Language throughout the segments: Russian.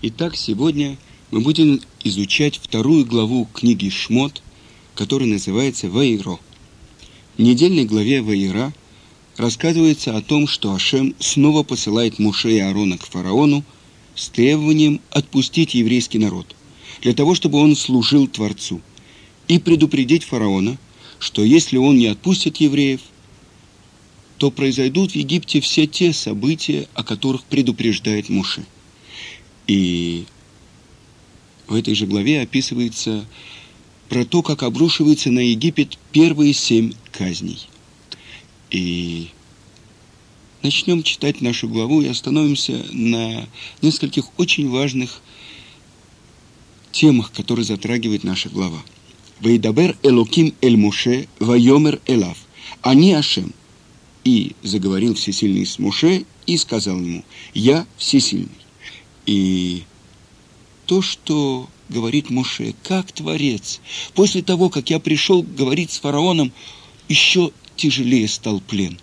Итак, сегодня мы будем изучать вторую главу книги Шмот, которая называется Ваиро. В недельной главе Ваира рассказывается о том, что Ашем снова посылает Муше и Аарона к фараону с требованием отпустить еврейский народ, для того, чтобы он служил Творцу, и предупредить фараона, что если он не отпустит евреев, то произойдут в Египте все те события, о которых предупреждает Муше. И в этой же главе описывается про то, как обрушиваются на Египет первые семь казней. И начнем читать нашу главу и остановимся на нескольких очень важных темах, которые затрагивает наша глава. «Вейдабер Элоким Эль Моше, Вайомер Элав». «Они Ашем». И заговорил Всесильный с Моше и сказал ему, «Я Всесильный». И то, что говорит Моше, как Творец, после того, как я пришел говорить с фараоном, еще тяжелее стал плен.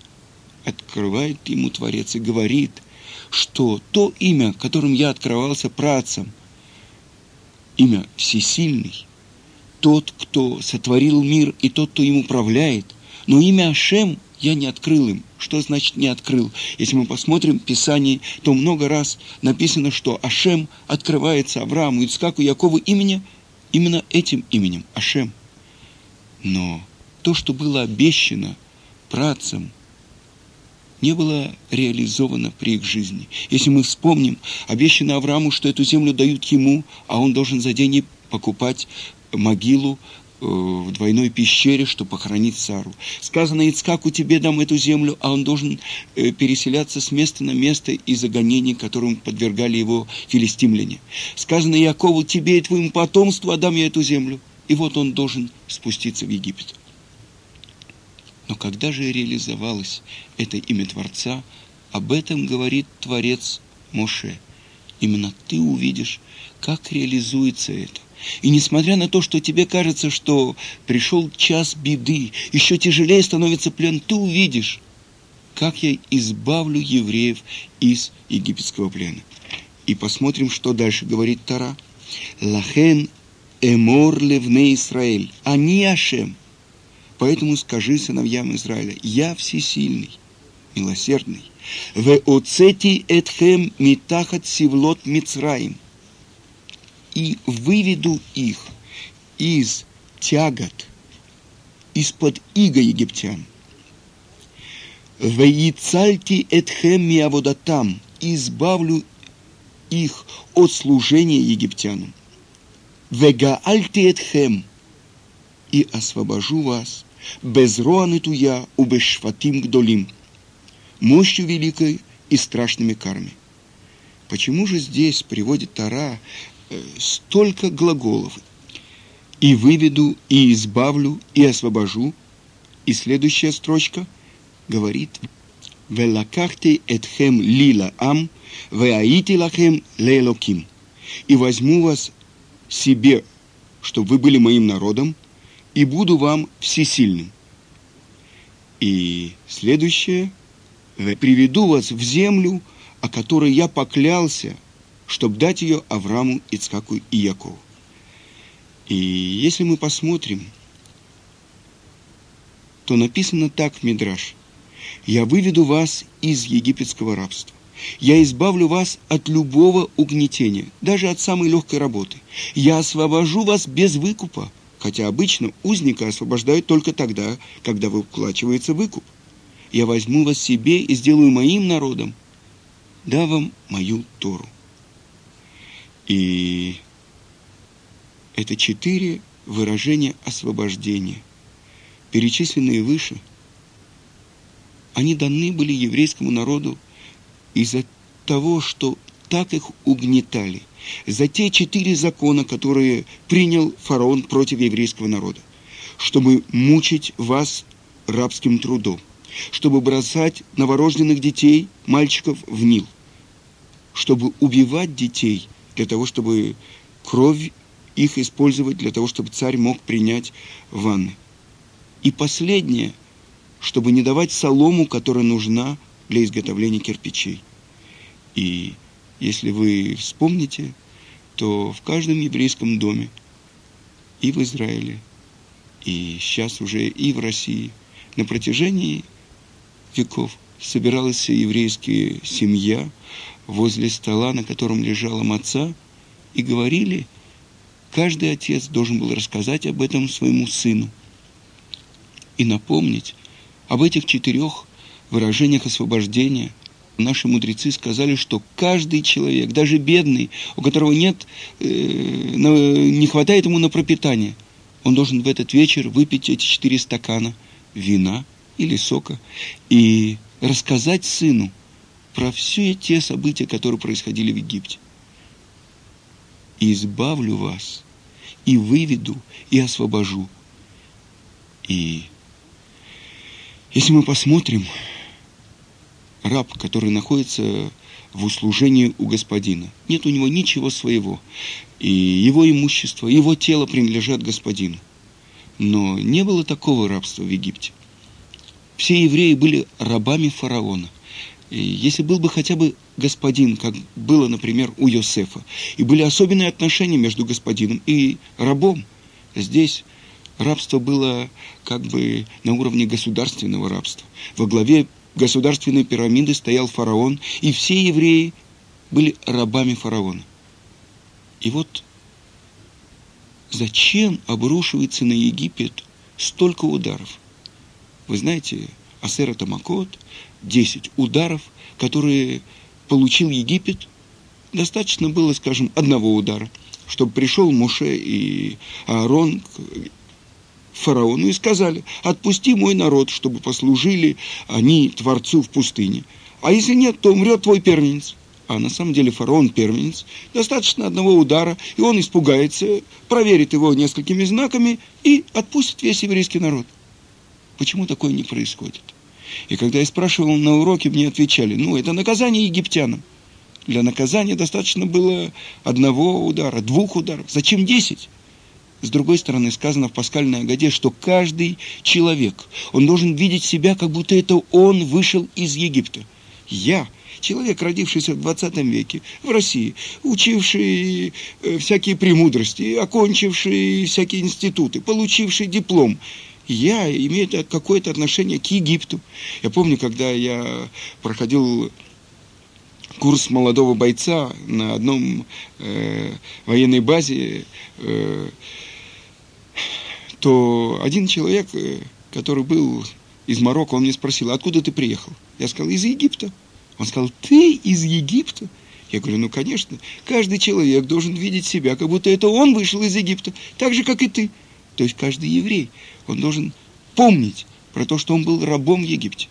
Открывает ему Творец и говорит, что то имя, которым я открывался працам, имя Всесильный, тот, кто сотворил мир и тот, кто им управляет, но имя Ашем я не открыл им. Что значит не открыл? Если мы посмотрим Писание, то много раз написано, что Ашем открывается Аврааму, Ицкаку, Якову имени, именно этим именем, Ашем. Но то, что было обещано працам, не было реализовано при их жизни. Если мы вспомним, обещано Аврааму, что эту землю дают ему, а он должен за деньги покупать могилу в двойной пещере, чтобы похоронить Сару. Сказано, Ицкаку тебе дам эту землю, а он должен э, переселяться с места на место из-за гонений, которым подвергали его филистимляне. Сказано, Якову, тебе и твоему потомству отдам я эту землю. И вот он должен спуститься в Египет. Но когда же реализовалось это имя Творца, об этом говорит Творец Моше. Именно ты увидишь, как реализуется это. И несмотря на то, что тебе кажется, что пришел час беды, еще тяжелее становится плен, ты увидишь, как я избавлю евреев из египетского плена. И посмотрим, что дальше говорит Тара. Лахен эмор левне Израиль. Они Ашем. Поэтому скажи сыновьям Израиля, я всесильный, милосердный. В оцети этхем митахат сивлот Мицраим и выведу их из тягот, из-под иго египтян. Веицальти этхем миаводатам, избавлю их от служения египтянам. Вегаальти этхем, и освобожу вас, без роаны туя, убешфатим гдолим, мощью великой и страшными карми. Почему же здесь приводит Тара столько глаголов. И выведу, и избавлю, и освобожу. И следующая строчка говорит «Велакахте этхем лила ам, веаити лахем лейлоким». И возьму вас себе, чтобы вы были моим народом, и буду вам всесильным. И следующее «Приведу вас в землю, о которой я поклялся чтобы дать ее Аврааму, Ицхаку и Якову. И если мы посмотрим, то написано так в Мидраш. «Я выведу вас из египетского рабства. Я избавлю вас от любого угнетения, даже от самой легкой работы. Я освобожу вас без выкупа, хотя обычно узника освобождают только тогда, когда выплачивается выкуп. Я возьму вас себе и сделаю моим народом, дав вам мою Тору. И это четыре выражения освобождения, перечисленные выше. Они даны были еврейскому народу из-за того, что так их угнетали, за те четыре закона, которые принял фараон против еврейского народа, чтобы мучить вас рабским трудом, чтобы бросать новорожденных детей, мальчиков, в Нил, чтобы убивать детей – для того, чтобы кровь их использовать, для того, чтобы царь мог принять ванны. И последнее, чтобы не давать солому, которая нужна для изготовления кирпичей. И если вы вспомните, то в каждом еврейском доме и в Израиле, и сейчас уже и в России на протяжении веков собиралась еврейская семья возле стола, на котором лежала маца, и говорили, каждый отец должен был рассказать об этом своему сыну и напомнить об этих четырех выражениях освобождения – наши мудрецы сказали, что каждый человек, даже бедный, у которого нет, э, не хватает ему на пропитание, он должен в этот вечер выпить эти четыре стакана вина или сока. И рассказать сыну про все те события, которые происходили в Египте. И избавлю вас, и выведу, и освобожу. И если мы посмотрим, раб, который находится в услужении у господина. Нет у него ничего своего. И его имущество, его тело принадлежат господину. Но не было такого рабства в Египте. Все евреи были рабами фараона. И если был бы хотя бы господин, как было, например, у Йосефа, и были особенные отношения между господином и рабом, здесь рабство было как бы на уровне государственного рабства. Во главе государственной пирамиды стоял фараон, и все евреи были рабами фараона. И вот зачем обрушивается на Египет столько ударов? Вы знаете, Асера Тамакот, 10 ударов, которые получил Египет, достаточно было, скажем, одного удара, чтобы пришел Муше и Аарон фараону и сказали, отпусти мой народ, чтобы послужили они Творцу в пустыне. А если нет, то умрет твой первенец. А на самом деле фараон первенец. Достаточно одного удара, и он испугается, проверит его несколькими знаками и отпустит весь еврейский народ. Почему такое не происходит? И когда я спрашивал на уроке, мне отвечали, ну, это наказание египтянам. Для наказания достаточно было одного удара, двух ударов. Зачем десять? С другой стороны, сказано в паскальной Агаде, что каждый человек, он должен видеть себя, как будто это он вышел из Египта. Я, человек, родившийся в 20 веке в России, учивший э, всякие премудрости, окончивший всякие институты, получивший диплом, я имею какое-то отношение к Египту. Я помню, когда я проходил курс молодого бойца на одном э, военной базе, э, то один человек, э, который был из Марокко, он мне спросил, откуда ты приехал? Я сказал, из Египта. Он сказал, ты из Египта? Я говорю, ну, конечно, каждый человек должен видеть себя, как будто это он вышел из Египта, так же, как и ты. То есть каждый еврей, он должен помнить про то, что он был рабом в Египте.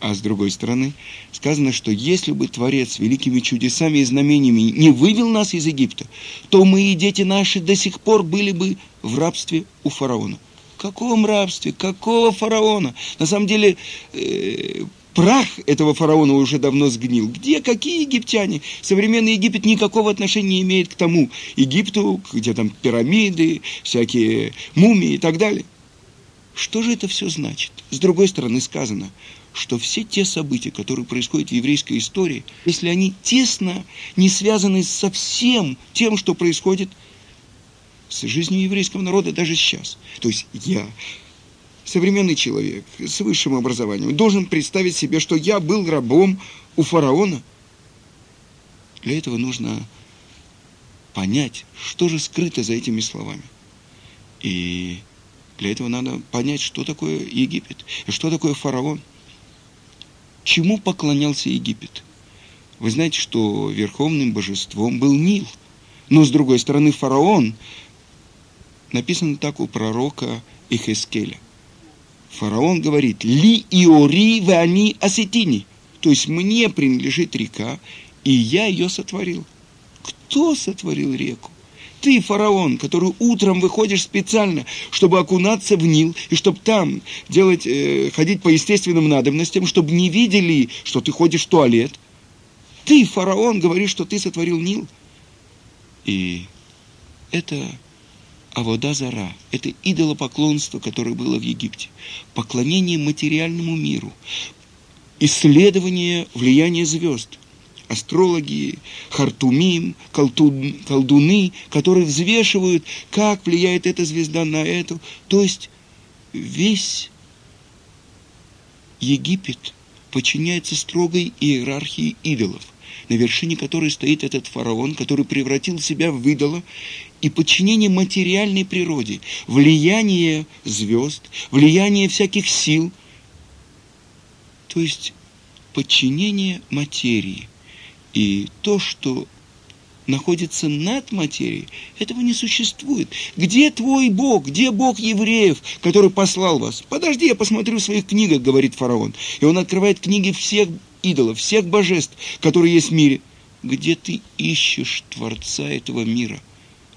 А с другой стороны, сказано, что если бы Творец великими чудесами и знамениями не вывел нас из Египта, то мы и дети наши до сих пор были бы в рабстве у фараона. В каком рабстве? Какого фараона? На самом деле, э, прах этого фараона уже давно сгнил. Где? Какие египтяне? Современный Египет никакого отношения не имеет к тому Египту, где там пирамиды, всякие мумии и так далее. Что же это все значит? С другой стороны сказано – что все те события, которые происходят в еврейской истории, если они тесно не связаны со всем тем, что происходит с жизнью еврейского народа даже сейчас. То есть я, современный человек с высшим образованием, должен представить себе, что я был рабом у фараона. Для этого нужно понять, что же скрыто за этими словами. И для этого надо понять, что такое Египет, и что такое фараон – Чему поклонялся Египет? Вы знаете, что верховным божеством был Нил. Но, с другой стороны, фараон, написано так у пророка Ихескеля. Фараон говорит, «Ли иори ве они осетини». То есть мне принадлежит река, и я ее сотворил. Кто сотворил реку? Ты, фараон, который утром выходишь специально, чтобы окунаться в Нил, и чтобы там делать, э, ходить по естественным надобностям, чтобы не видели, что ты ходишь в туалет. Ты, фараон, говоришь, что ты сотворил Нил. И это Авода Зара, это идолопоклонство, которое было в Египте. Поклонение материальному миру, исследование влияния звезд – астрологи, хартумим, колдуны, которые взвешивают, как влияет эта звезда на эту. То есть весь Египет подчиняется строгой иерархии идолов, на вершине которой стоит этот фараон, который превратил себя в идола, и подчинение материальной природе, влияние звезд, влияние всяких сил, то есть подчинение материи. И то, что находится над материей, этого не существует. Где твой Бог? Где Бог евреев, который послал вас? Подожди, я посмотрю в своих книгах, говорит фараон. И он открывает книги всех идолов, всех божеств, которые есть в мире. Где ты ищешь Творца этого мира?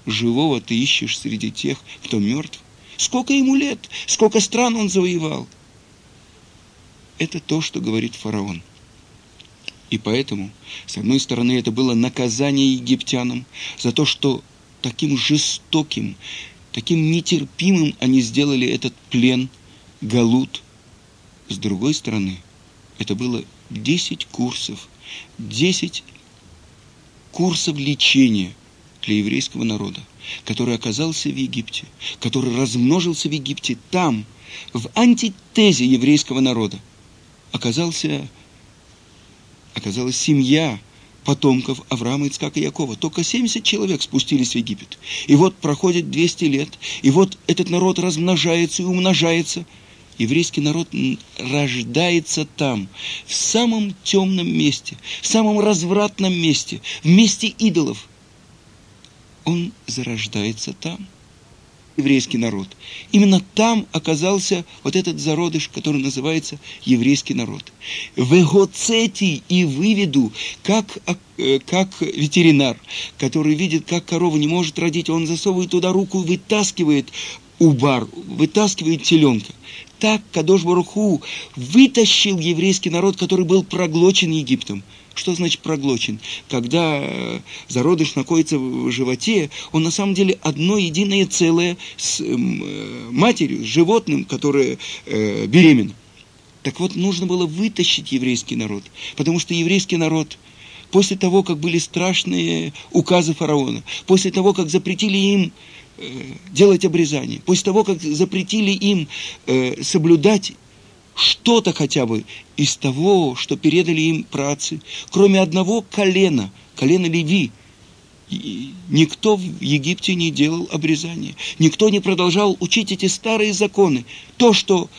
Живого ты ищешь среди тех, кто мертв? Сколько ему лет? Сколько стран он завоевал? Это то, что говорит фараон. И поэтому, с одной стороны, это было наказание египтянам за то, что таким жестоким, таким нетерпимым они сделали этот плен, галут. С другой стороны, это было 10 курсов, 10 курсов лечения для еврейского народа, который оказался в Египте, который размножился в Египте там, в антитезе еврейского народа, оказался оказалась семья потомков Авраама, Ицкака и Якова. Только 70 человек спустились в Египет. И вот проходит 200 лет, и вот этот народ размножается и умножается. Еврейский народ рождается там, в самом темном месте, в самом развратном месте, в месте идолов. Он зарождается там – еврейский народ. Именно там оказался вот этот зародыш, который называется еврейский народ. В эгоцети и выведу, как, э, как ветеринар, который видит, как корова не может родить, он засовывает туда руку вытаскивает убар, вытаскивает теленка. Так Кадош Баруху вытащил еврейский народ, который был проглочен Египтом – что значит проглочен? Когда э, зародыш находится в животе, он на самом деле одно единое целое с э, матерью, с животным, которое э, беременна. Так вот, нужно было вытащить еврейский народ, потому что еврейский народ после того, как были страшные указы фараона, после того, как запретили им делать обрезание, после того, как запретили им соблюдать что-то хотя бы из того, что передали им працы, кроме одного колена, колена Леви. И никто в Египте не делал обрезания, никто не продолжал учить эти старые законы. То, что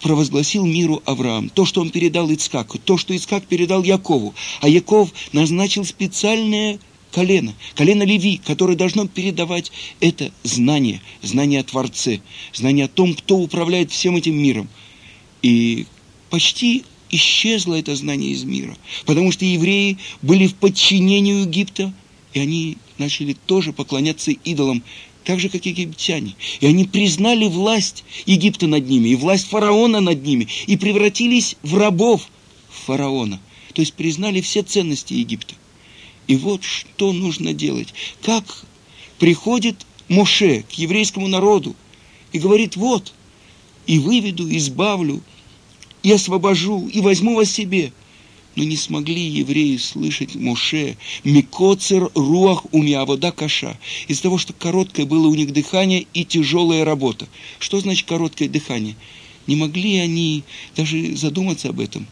провозгласил миру Авраам, то, что он передал Ицкаку, то, что Ицкак передал Якову, а Яков назначил специальное колено, колено Леви, которое должно передавать это знание, знание о Творце, знание о том, кто управляет всем этим миром – и почти исчезло это знание из мира, потому что евреи были в подчинении Египта, и они начали тоже поклоняться идолам, так же, как и египтяне. И они признали власть Египта над ними, и власть фараона над ними, и превратились в рабов фараона. То есть признали все ценности Египта. И вот что нужно делать. Как приходит Моше к еврейскому народу и говорит, вот, и выведу, избавлю, и освобожу, и возьму вас себе. Но не смогли евреи слышать Моше, Микоцер руах умиавода каша, из-за того, что короткое было у них дыхание и тяжелая работа. Что значит короткое дыхание? Не могли они даже задуматься об этом.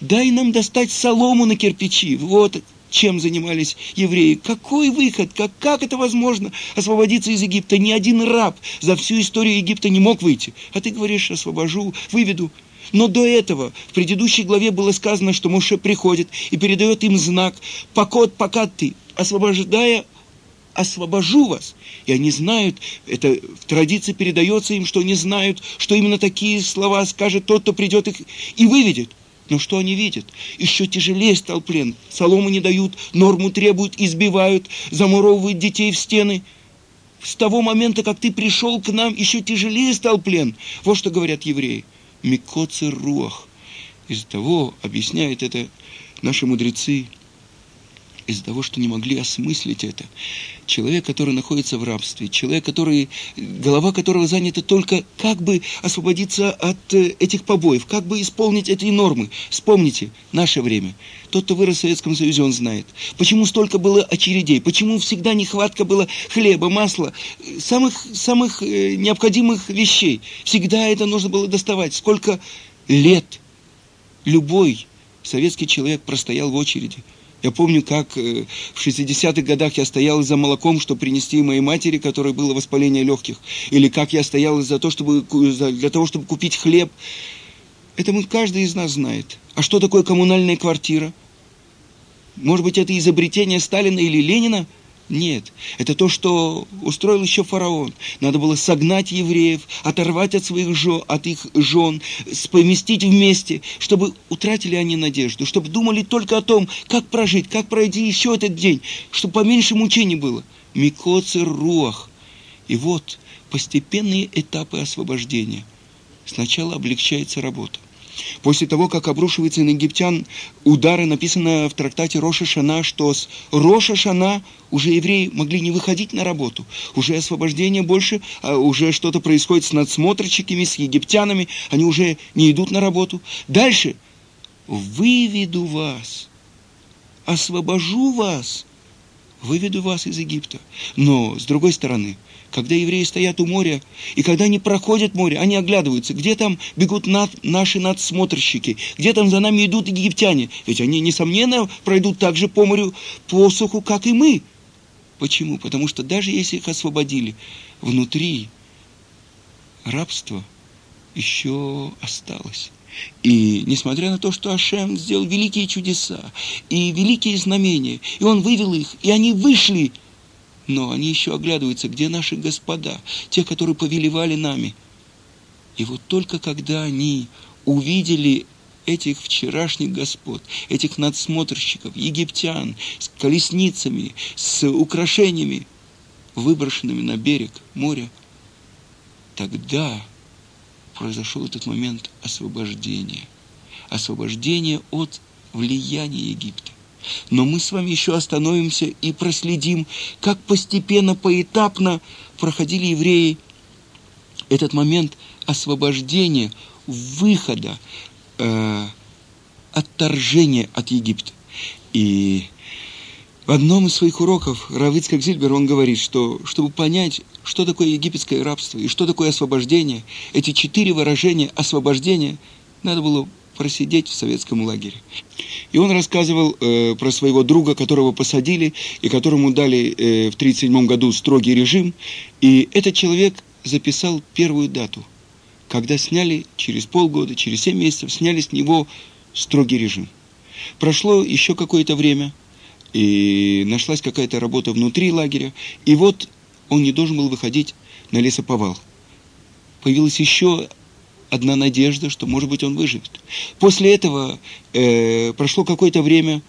Дай нам достать солому на кирпичи. Вот чем занимались евреи. Какой выход? Как, как это возможно? Освободиться из Египта. Ни один раб за всю историю Египта не мог выйти. А ты говоришь, освобожу, выведу. Но до этого в предыдущей главе было сказано, что Моше приходит и передает им знак «Покот, пока ты, освобождая, освобожу вас». И они знают, это в традиции передается им, что они знают, что именно такие слова скажет тот, кто придет их и выведет. Но что они видят? Еще тяжелее стал плен. Соломы не дают, норму требуют, избивают, замуровывают детей в стены. С того момента, как ты пришел к нам, еще тяжелее стал плен. Вот что говорят евреи микоцер руах. Из-за того, объясняют это наши мудрецы, из-за того, что не могли осмыслить это. Человек, который находится в рабстве, человек, который, голова которого занята только как бы освободиться от э, этих побоев, как бы исполнить эти нормы. Вспомните наше время. Тот, кто вырос в Советском Союзе, он знает. Почему столько было очередей, почему всегда нехватка была хлеба, масла, самых, самых э, необходимых вещей. Всегда это нужно было доставать. Сколько лет любой советский человек простоял в очереди – я помню, как э, в 60-х годах я стоял за молоком, чтобы принести моей матери, которой было воспаление легких. Или как я стоял за то, чтобы, для того, чтобы купить хлеб. Это мы, каждый из нас знает. А что такое коммунальная квартира? Может быть, это изобретение Сталина или Ленина – нет, это то, что устроил еще фараон. Надо было согнать евреев, оторвать от своих жен, от их жен, поместить вместе, чтобы утратили они надежду, чтобы думали только о том, как прожить, как пройти еще этот день, чтобы поменьше мучений было. Микоцер руах. И вот постепенные этапы освобождения. Сначала облегчается работа. После того, как обрушивается на египтян удары, написано в трактате Роша Шана, что с Роша Шана уже евреи могли не выходить на работу. Уже освобождение больше, а уже что-то происходит с надсмотрщиками, с египтянами, они уже не идут на работу. Дальше. «Выведу вас, освобожу вас, выведу вас из Египта». Но, с другой стороны, когда евреи стоят у моря, и когда они проходят море, они оглядываются, где там бегут над, наши надсмотрщики, где там за нами идут египтяне. Ведь они, несомненно, пройдут так же по морю по суху, как и мы. Почему? Потому что даже если их освободили, внутри рабство еще осталось. И несмотря на то, что Ашем сделал великие чудеса и великие знамения, и он вывел их, и они вышли но они еще оглядываются, где наши господа, те, которые повелевали нами. И вот только когда они увидели этих вчерашних господ, этих надсмотрщиков, египтян, с колесницами, с украшениями, выброшенными на берег моря, тогда произошел этот момент освобождения. Освобождение от влияния Египта. Но мы с вами еще остановимся и проследим, как постепенно, поэтапно проходили евреи этот момент освобождения, выхода, э, отторжения от Египта. И в одном из своих уроков Равицкак Зильбер, он говорит, что чтобы понять, что такое египетское рабство и что такое освобождение, эти четыре выражения освобождения надо было просидеть в советском лагере. И он рассказывал э, про своего друга, которого посадили, и которому дали э, в 1937 году строгий режим. И этот человек записал первую дату, когда сняли через полгода, через 7 месяцев, сняли с него строгий режим. Прошло еще какое-то время, и нашлась какая-то работа внутри лагеря, и вот он не должен был выходить на лесоповал. Появилась еще одна надежда, что, может быть, он выживет. После этого э, прошло какое-то время,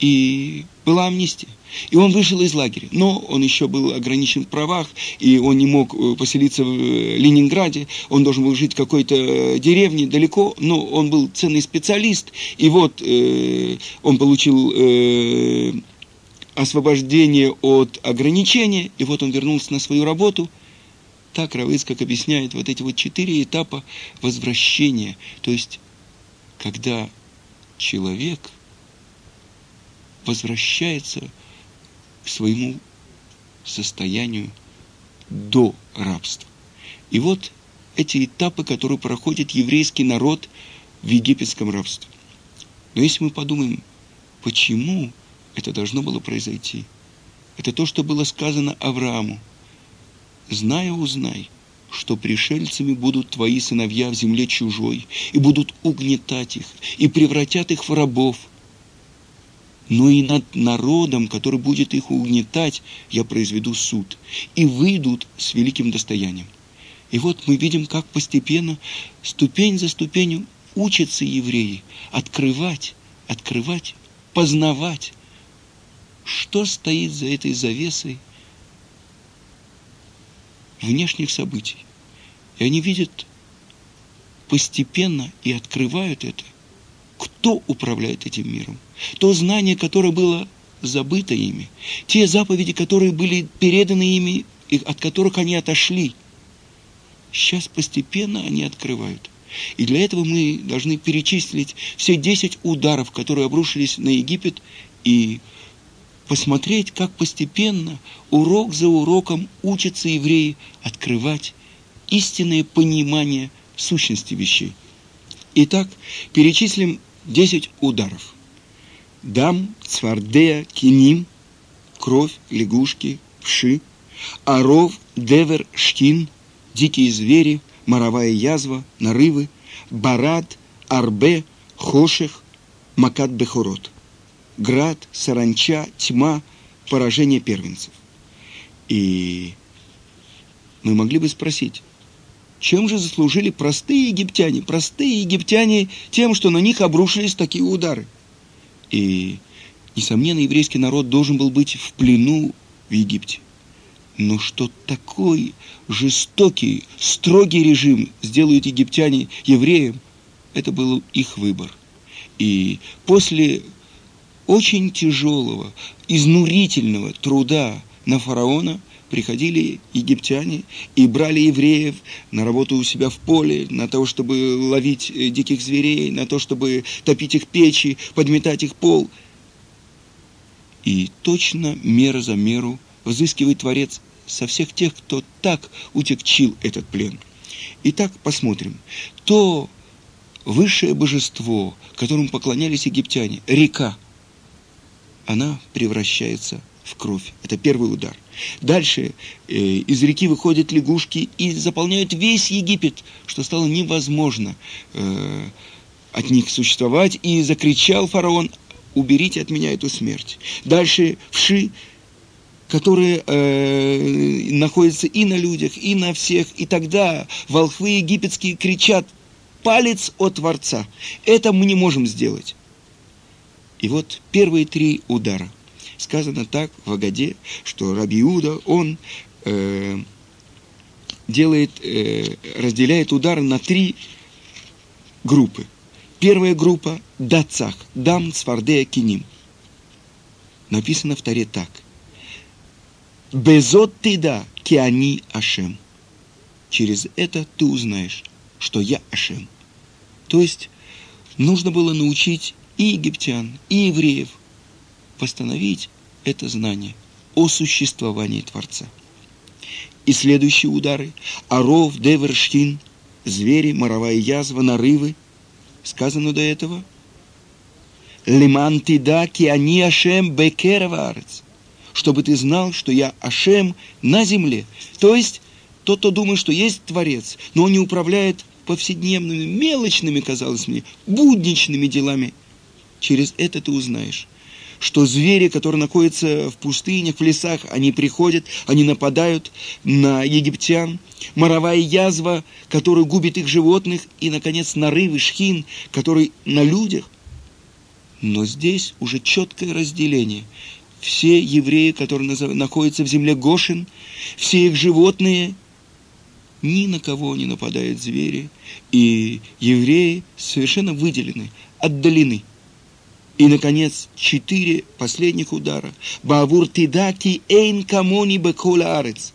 и была амнистия. И он вышел из лагеря. Но он еще был ограничен в правах, и он не мог э, поселиться в э, Ленинграде. Он должен был жить в какой-то деревне далеко, но он был ценный специалист. И вот э, он получил э, освобождение от ограничения, и вот он вернулся на свою работу – так Равыцкак объясняет вот эти вот четыре этапа возвращения. То есть, когда человек возвращается к своему состоянию до рабства. И вот эти этапы, которые проходит еврейский народ в египетском рабстве. Но если мы подумаем, почему это должно было произойти, это то, что было сказано Аврааму – зная, узнай, что пришельцами будут твои сыновья в земле чужой, и будут угнетать их, и превратят их в рабов. Но и над народом, который будет их угнетать, я произведу суд, и выйдут с великим достоянием. И вот мы видим, как постепенно, ступень за ступенью, учатся евреи открывать, открывать, познавать, что стоит за этой завесой – внешних событий. И они видят постепенно и открывают это, кто управляет этим миром. То знание, которое было забыто ими, те заповеди, которые были переданы ими, и от которых они отошли, сейчас постепенно они открывают. И для этого мы должны перечислить все 10 ударов, которые обрушились на Египет, и посмотреть, как постепенно, урок за уроком учатся евреи открывать истинное понимание сущности вещей. Итак, перечислим 10 ударов. Дам, цвардея, киним, кровь, лягушки, вши, оров, девер, штин, дикие звери, моровая язва, нарывы, барад, арбе, хоших, макат бехорот град, саранча, тьма, поражение первенцев. И мы могли бы спросить, чем же заслужили простые египтяне? Простые египтяне тем, что на них обрушились такие удары. И, несомненно, еврейский народ должен был быть в плену в Египте. Но что такой жестокий, строгий режим сделают египтяне евреям, это был их выбор. И после очень тяжелого, изнурительного труда на фараона приходили египтяне и брали евреев на работу у себя в поле, на то, чтобы ловить э, диких зверей, на то, чтобы топить их печи, подметать их пол. И точно мера за меру взыскивает Творец со всех тех, кто так утекчил этот плен. Итак, посмотрим. То высшее божество, которому поклонялись египтяне, река, она превращается в кровь. Это первый удар. Дальше э, из реки выходят лягушки и заполняют весь Египет, что стало невозможно э, от них существовать. И закричал фараон, уберите от меня эту смерть. Дальше вши, которые э, находятся и на людях, и на всех. И тогда волхвы египетские кричат, палец от Творца. Это мы не можем сделать. И вот первые три удара. Сказано так в Агаде, что Раби Иуда, он э, делает, э, разделяет удары на три группы. Первая группа – Дацах, Дам, Цвардея, Киним. Написано в Таре так. Безот ты да, киани Ашем. Через это ты узнаешь, что я Ашем. То есть нужно было научить и египтян, и евреев восстановить это знание о существовании Творца. И следующие удары – Аров, Деверштин, звери, моровая язва, нарывы. Сказано до этого – Лиман тида ки они Ашем бекераварец. Чтобы ты знал, что я Ашем на земле. То есть, тот, кто думает, что есть Творец, но он не управляет повседневными, мелочными, казалось мне, будничными делами – Через это ты узнаешь, что звери, которые находятся в пустынях, в лесах, они приходят, они нападают на египтян, моровая язва, которая губит их животных, и, наконец, нарывы, шхин, который на людях. Но здесь уже четкое разделение. Все евреи, которые находятся в земле Гошин, все их животные, ни на кого не нападают звери, и евреи совершенно выделены, отдалены – и, наконец, четыре последних удара. Бавур тидаки эйн камони бекола арец.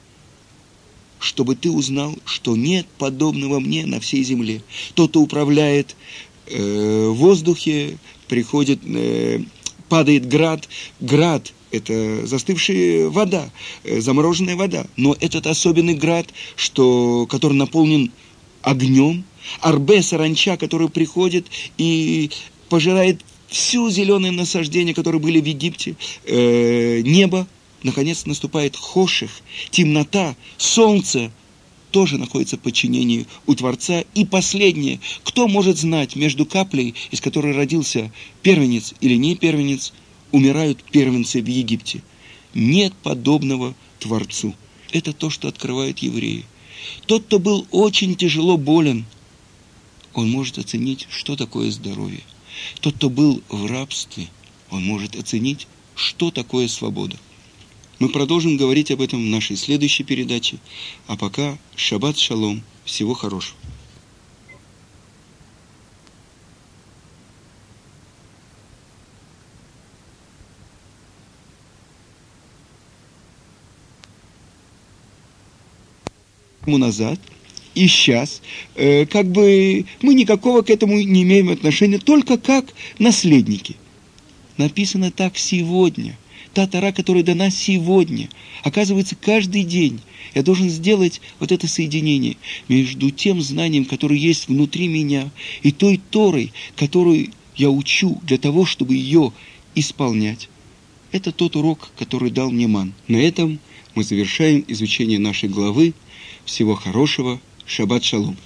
Чтобы ты узнал, что нет подобного мне на всей земле. Тот, кто управляет э, в воздухе, приходит, э, падает град. Град – это застывшая вода, э, замороженная вода. Но этот особенный град, что, который наполнен огнем, арбе саранча, который приходит и пожирает всю зеленое насаждение, которые были в Египте, э, небо, наконец наступает хоших, темнота, солнце тоже находится в подчинении у Творца. И последнее, кто может знать между каплей, из которой родился первенец или не первенец, умирают первенцы в Египте. Нет подобного Творцу. Это то, что открывают евреи. Тот, кто был очень тяжело болен, он может оценить, что такое здоровье. Тот, кто был в рабстве, он может оценить, что такое свобода. Мы продолжим говорить об этом в нашей следующей передаче. А пока шаббат шалом. Всего хорошего. назад – и сейчас, э, как бы мы никакого к этому не имеем отношения, только как наследники. Написано так сегодня. Та Тара, которая дана сегодня, оказывается, каждый день я должен сделать вот это соединение между тем знанием, которое есть внутри меня, и той Торой, которую я учу для того, чтобы ее исполнять. Это тот урок, который дал мне Ман. На этом мы завершаем изучение нашей главы. Всего хорошего. Шаббат шалом.